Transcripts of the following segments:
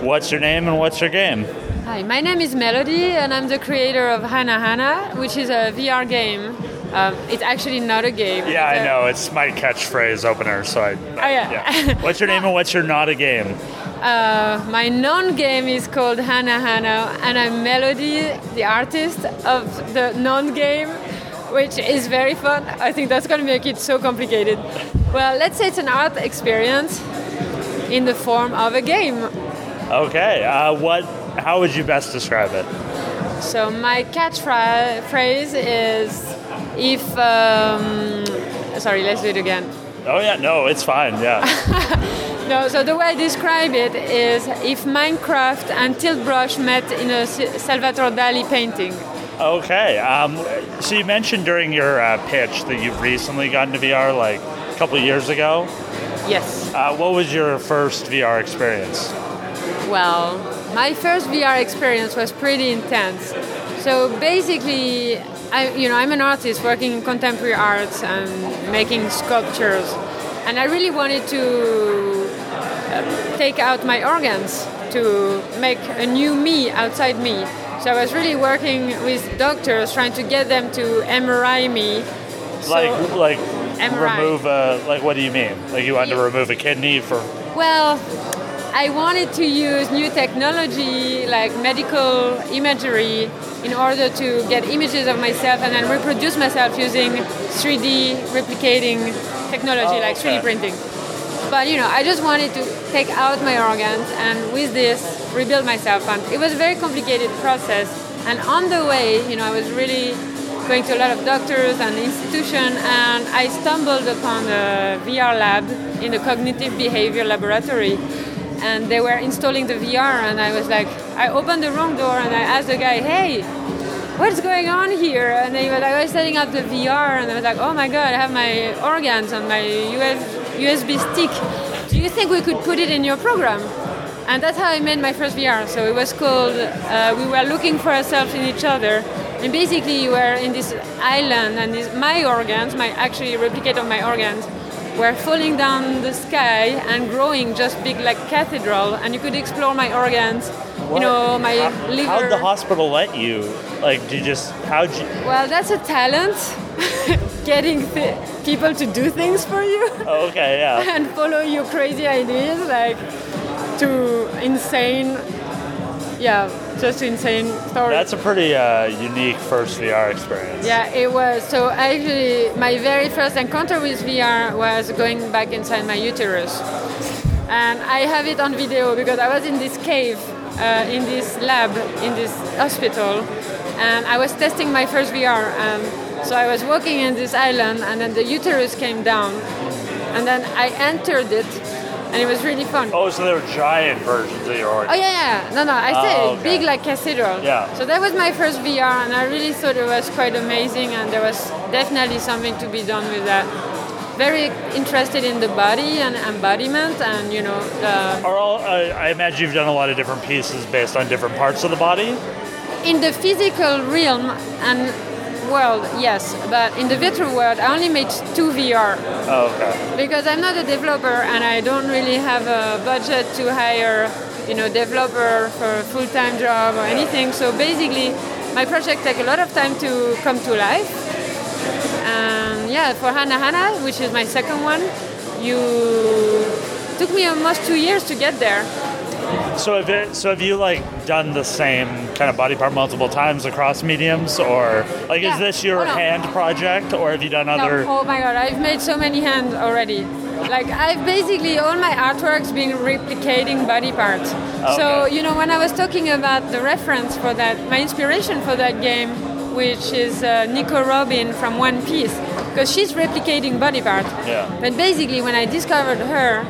What's your name and what's your game? Hi, my name is Mélodie, and I'm the creator of Hana Hana, which is a VR game. Um, it's actually not a game. Yeah, I know. It's my catchphrase opener, so I. Oh, yeah. What's your name and what's your not a game? Uh, my non-game is called Hana Hana, and I'm Mélodie, the artist of the non-game, which is very fun. I think that's going to make it so complicated. Well, let's say it's an art experience in the form of a game. Okay. Uh, what? How would you best describe it? So my catchphrase is if. Um, sorry, let's do it again. Oh yeah, no, it's fine. Yeah. No, so the way I describe it is if Minecraft and Tilt Brush met in a Salvador Dali painting. okay. Um, so you mentioned during your uh, pitch that you've recently gotten to VR, like a couple of years ago. Yes. Uh, what was your first VR experience? Well, my first VR experience was pretty intense. So basically, I, you know, I'm an artist working in contemporary arts and making sculptures, and I really wanted to uh, take out my organs to make a new me outside me. So I was really working with doctors, trying to get them to MRI me. So- Like, like MRI. remove a like. What do you mean? Like you wanted to remove a kidney for? Well, I wanted to use new technology like medical imagery in order to get images of myself and then reproduce myself using 3D replicating technology Oh, like 3D printing. But you know, I just wanted to take out my organs and with this rebuild myself. And it was a very complicated process. And on the way, you know, I was really going to a lot of doctors and institutions, and I stumbled upon a VR lab in the cognitive behavior laboratory. And they were installing the VR, and I was like, I opened the wrong door, and I asked the guy, "Hey, what's going on here? And they were like, I was setting up the VR, and I was like, oh my god, I have my organs on my US, USB stick. Do you think we could put it in your program? And that's how I made my first VR. So it was called, uh, we were looking for ourselves in each other. And basically, you were in this island, and this, my organs, my actually replicate of my organs, were falling down the sky and growing just big like cathedral. And you could explore my organs, you know, my How, liver. how'd the hospital let you? Like, did you just how'd you? Well, that's a talent. Getting th- people to do things for you Oh, okay, yeah. and follow your crazy ideas, like to insane, yeah, just insane stories. That's a pretty uh, unique first VR experience. yeah, it was. So actually, my very first encounter with VR was going back inside my uterus, and I have it on video because I was in this cave, uh, in this lab, in this hospital, and I was testing my first VR. And so I was walking in this island, and then the uterus came down, and then I entered it, and it was really fun. Oh, so they were giant versions of your organs. Oh yeah, yeah. No, no. I Oh, say okay. big like cathedral. Yeah. So that was my first VR, and I really thought it was quite amazing, and there was definitely something to be done with that. Very interested in the body and embodiment, and you know, the, Are all, uh, I imagine you've done a lot of different pieces based on different parts of the body. in the physical realm and world, yes, but in the virtual world, I only made two VR. Oh, okay. because I'm not a developer and I don't really have a budget to hire, you know, developer for a full-time job or anything. So basically, my project take a lot of time to come to life. And yeah, for Hana Hana, which is my second one, you took me almost two years to get there. So have it, so have you like done the same kind of body part multiple times across mediums, or like Yeah. is this your Oh, no. hand project, or have you done other? No, oh my god, I've made so many hands already. Like I've basically all my artworks been replicating body parts. So you know when I was talking about the reference for that, my inspiration for that game, which is uh, Nico Robin from One Piece, because she's replicating body parts. Yeah. But basically when I discovered her,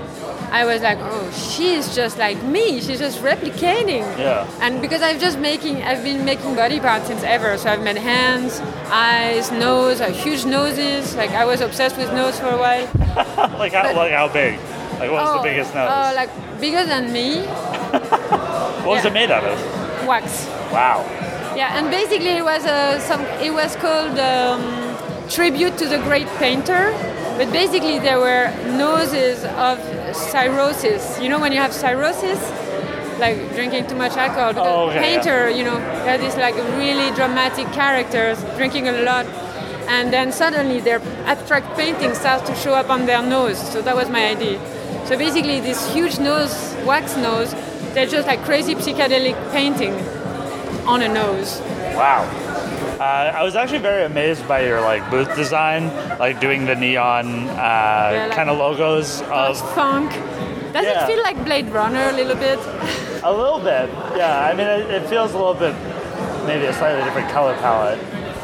I was like, oh, she's just like me. She's just replicating. Yeah. And because I've just making, I've been making body parts since ever. So I've made hands, eyes, nose, uh, huge noses. Like I was obsessed with nose for a while. like how like how big? Like what was oh, the biggest nose? Oh, like bigger than me. what was yeah. it made out of? Wax. Wow. Yeah, and basically it was uh, some. It was called um, tribute to the great painter. But basically there were noses of cirrhosis. You know when you have cirrhosis, like drinking too much alcohol. Because Oh, painter, you know, they're these like really dramatic characters drinking a lot, and then suddenly their abstract painting starts to show up on their nose. So that was my idea. So basically, this huge nose, wax nose, they're just like crazy psychedelic painting on a nose. Wow. Uh, I was actually very amazed by your like booth design, like doing the neon uh, like- kind of logos of Funk. Does Yeah. it feel like Blade Runner a little bit? a little bit. Yeah, I mean it, it feels a little bit maybe a slightly different color palette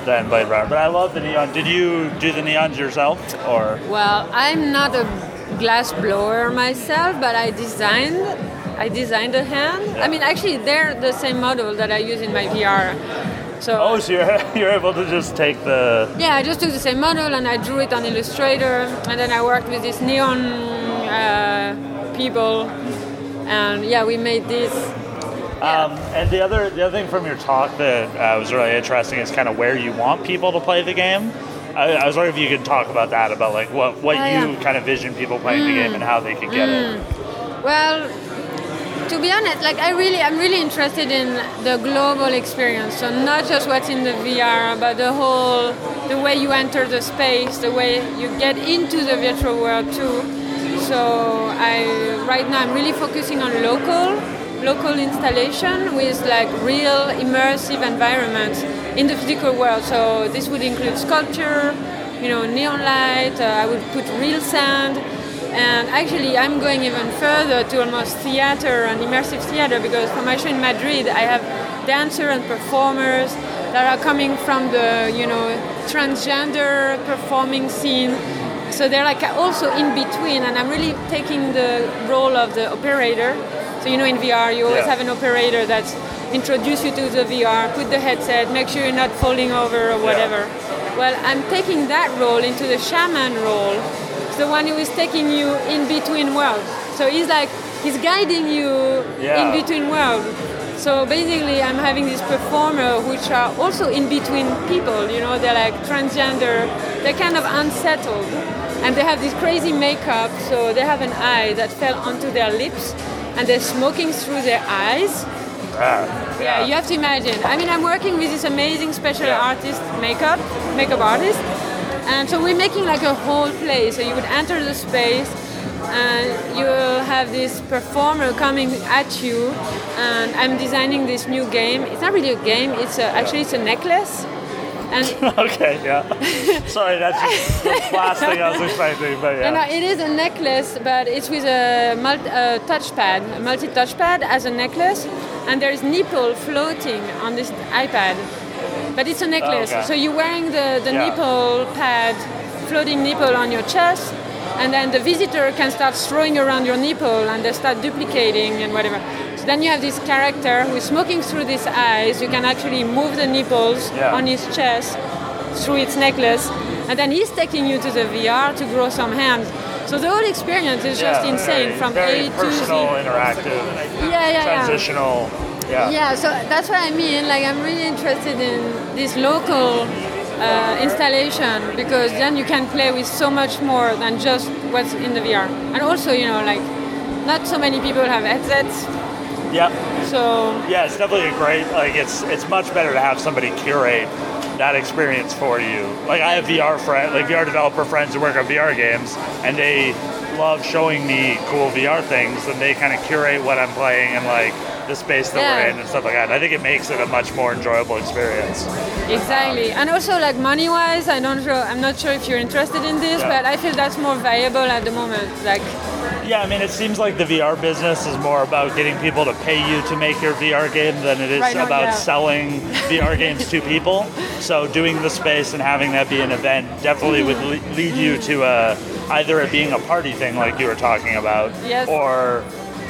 than Blade Runner, but I love the neon. Did you do the neons yourself or? Well, I'm not a glass blower myself, but I designed. I designed a hand. I mean, actually, they're the same model that I use in my VR. So Oh, so you're you're able to just take the yeah, I just took the same model and I drew it on Illustrator, and then I worked with these neon uh, people, and yeah, we made this. Um, and the other the other thing from your talk that uh, was really interesting is kind of where you want people to play the game. I, I was wondering if you could talk about that, about like what what Oh, you yeah. kind of vision people playing the game and how they could get it. Well, to be honest, like I really, I'm really interested in the global experience. So not just what's in the VR, but the whole, the way you enter the space, the way you get into the virtual world too. So I, right now, I'm really focusing on local, local installation with like real immersive environments in the physical world. So this would include sculpture, you know, neon light. Uh, I would put real sand. And actually, I'm going even further to almost theater and immersive theater because for my show in Madrid, I have dancers and performers that are coming from the, you know, transgender performing scene. So they're like also in between, and I'm really taking the role of the operator. So you know, in VR, you always Yeah. have an operator that's introduce you to the VR, put the headset, make sure you're not falling over or whatever. Well, I'm taking that role into the shaman role the one who is taking you in between worlds. So he's like he's guiding you Yeah. in between worlds. So basically, I'm having these performers which are also in between people. You know, they're like transgender. They're kind of unsettled, and they have this crazy makeup. So they have an eye that fell onto their lips, and they're smoking through their eyes. Ah, Yeah, you have to imagine. I mean, I'm working with this amazing special Yeah. artist, makeup, makeup artist, and so we're making like a whole play. So you would enter the space, and you will have this performer coming at you, and I'm designing this new game. It's not really a game. It's a, actually it's a necklace, and okay, yeah. Sorry, that's just the last thing I was expecting, but No, no, yeah. it is a necklace, but it's with a multi, uh, touchpad, a multi-touchpad as a necklace, and there is nipple floating on this iPad. But it's a oh, necklace, okay. so you're wearing the, the Yeah. nipple pad, floating nipple on your chest, and then the visitor can start throwing around your nipple and they start duplicating and whatever. So then you have this character who is smoking through these eyes. You can actually move the nipples Yeah. on his chest through its necklace, and then he's taking you to the VR to grow some hands. So the whole experience is just Yeah, insane very, from very A to Z. personal, interactive, Yeah, yeah, yeah. transitional. Yeah. Yeah, so that's what I mean. Like, I'm really interested in this local uh, installation because then you can play with so much more than just what's in the VR. And also, you know, like, not so many people have headsets, Yeah. so Yeah, it's definitely a great. Like, it's it's much better to have somebody curate that experience for you. Like, I have VR friend, like VR developer friends who work on VR games, and they love showing me cool VR things, and they kind of curate what I'm playing and like the space that we're in and stuff like that. I think it makes it a much more enjoyable experience. exactly. And also, like, money wise, I don't sure, I'm not sure if you're interested in this, Yeah. but I feel that's more viable at the moment. Like, Yeah, I mean, it seems like the VR business is more about getting people to pay you to make your VR game than it is Right about selling VR games to people. So doing the space and having that be an event definitely would Mm-hmm. le- lead you to a, either it being a party thing like you were talking about, Yes. or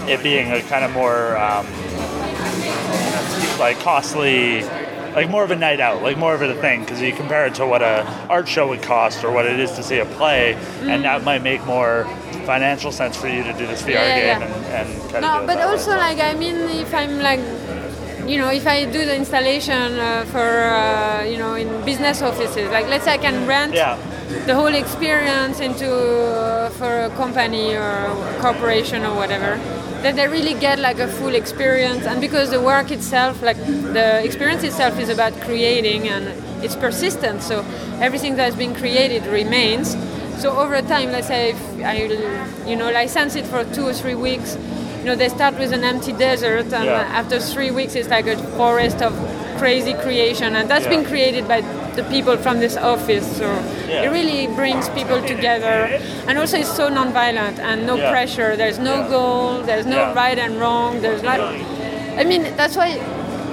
it being a kind of more um, like costly. Like more of a night out, like more of a thing, because you compare it to what a art show would cost or what it is to see a play, and that might make more financial sense for you to do this VR. Yeah, game yeah. and, and kind of do No, but that way. also like I mean, if I'm like, you know, if I do the installation uh, for uh, you know in business offices, like let's say I can rent Yeah. the whole experience into uh, for a company or corporation or whatever. that they really get like a full experience and because the work itself like the experience itself is about creating and it's persistent so everything that's been created remains so over time let's say if i you know license it for two or three weeks you know they start with an empty desert and Yeah. after three weeks it's like a forest of crazy creation. And that's Yeah. been created by the people from this office. So Yeah. it really brings people together. And also it's so non-violent and no pressure. There's no goal. There's no right and wrong. There's not i mean that's why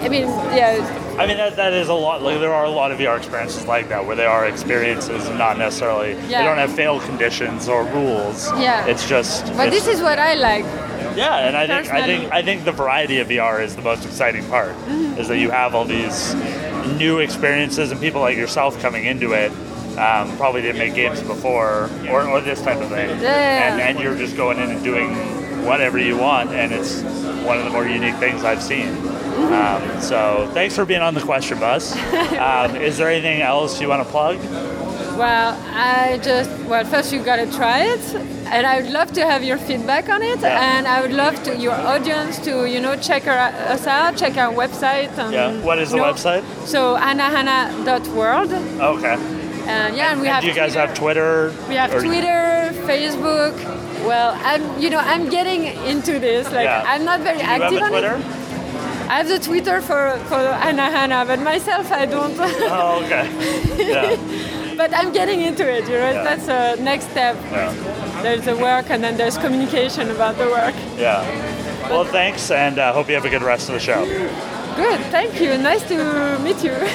i mean yeah I mean, that, that is a lot. Like, there are a lot of VR experiences like that where they are experiences and not necessarily. yeah. They don't have fail conditions or rules. Yeah. It's just. but it's- this is what i like Yeah, and I think I think I think the variety of VR is the most exciting part. Mm-hmm. Is that you have all these new experiences and people like yourself coming into it. Um, probably didn't make games before or, or this type of thing. Yeah. And and you're just going in and doing whatever you want, and it's one of the more unique things I've seen. Um, so thanks for being on the question bus. Um, is there anything else you want to plug? well i just well first you gotta try it and i would love to have your feedback on it Yeah. and i would love to your audience to you know check our, us out check our website and, Yeah. What is the know, website? so hanahana.world Okay. and yeah and we And have do you guys Twitter. have Twitter? We have Or- Twitter, Facebook. Well, I'm you know I'm getting into this. Like Yeah. I'm not very Do you have active on Twitter? it. I have the Twitter for for Hana Hana, but myself I don't. Oh, okay. Yeah. but I'm getting into it. You know, Yeah. that's a next step. Yeah. There's the work, and then there's communication about the work. Yeah. Well, thanks, and uh, hope you have a good rest of the show. Good, thank you. Nice to meet you.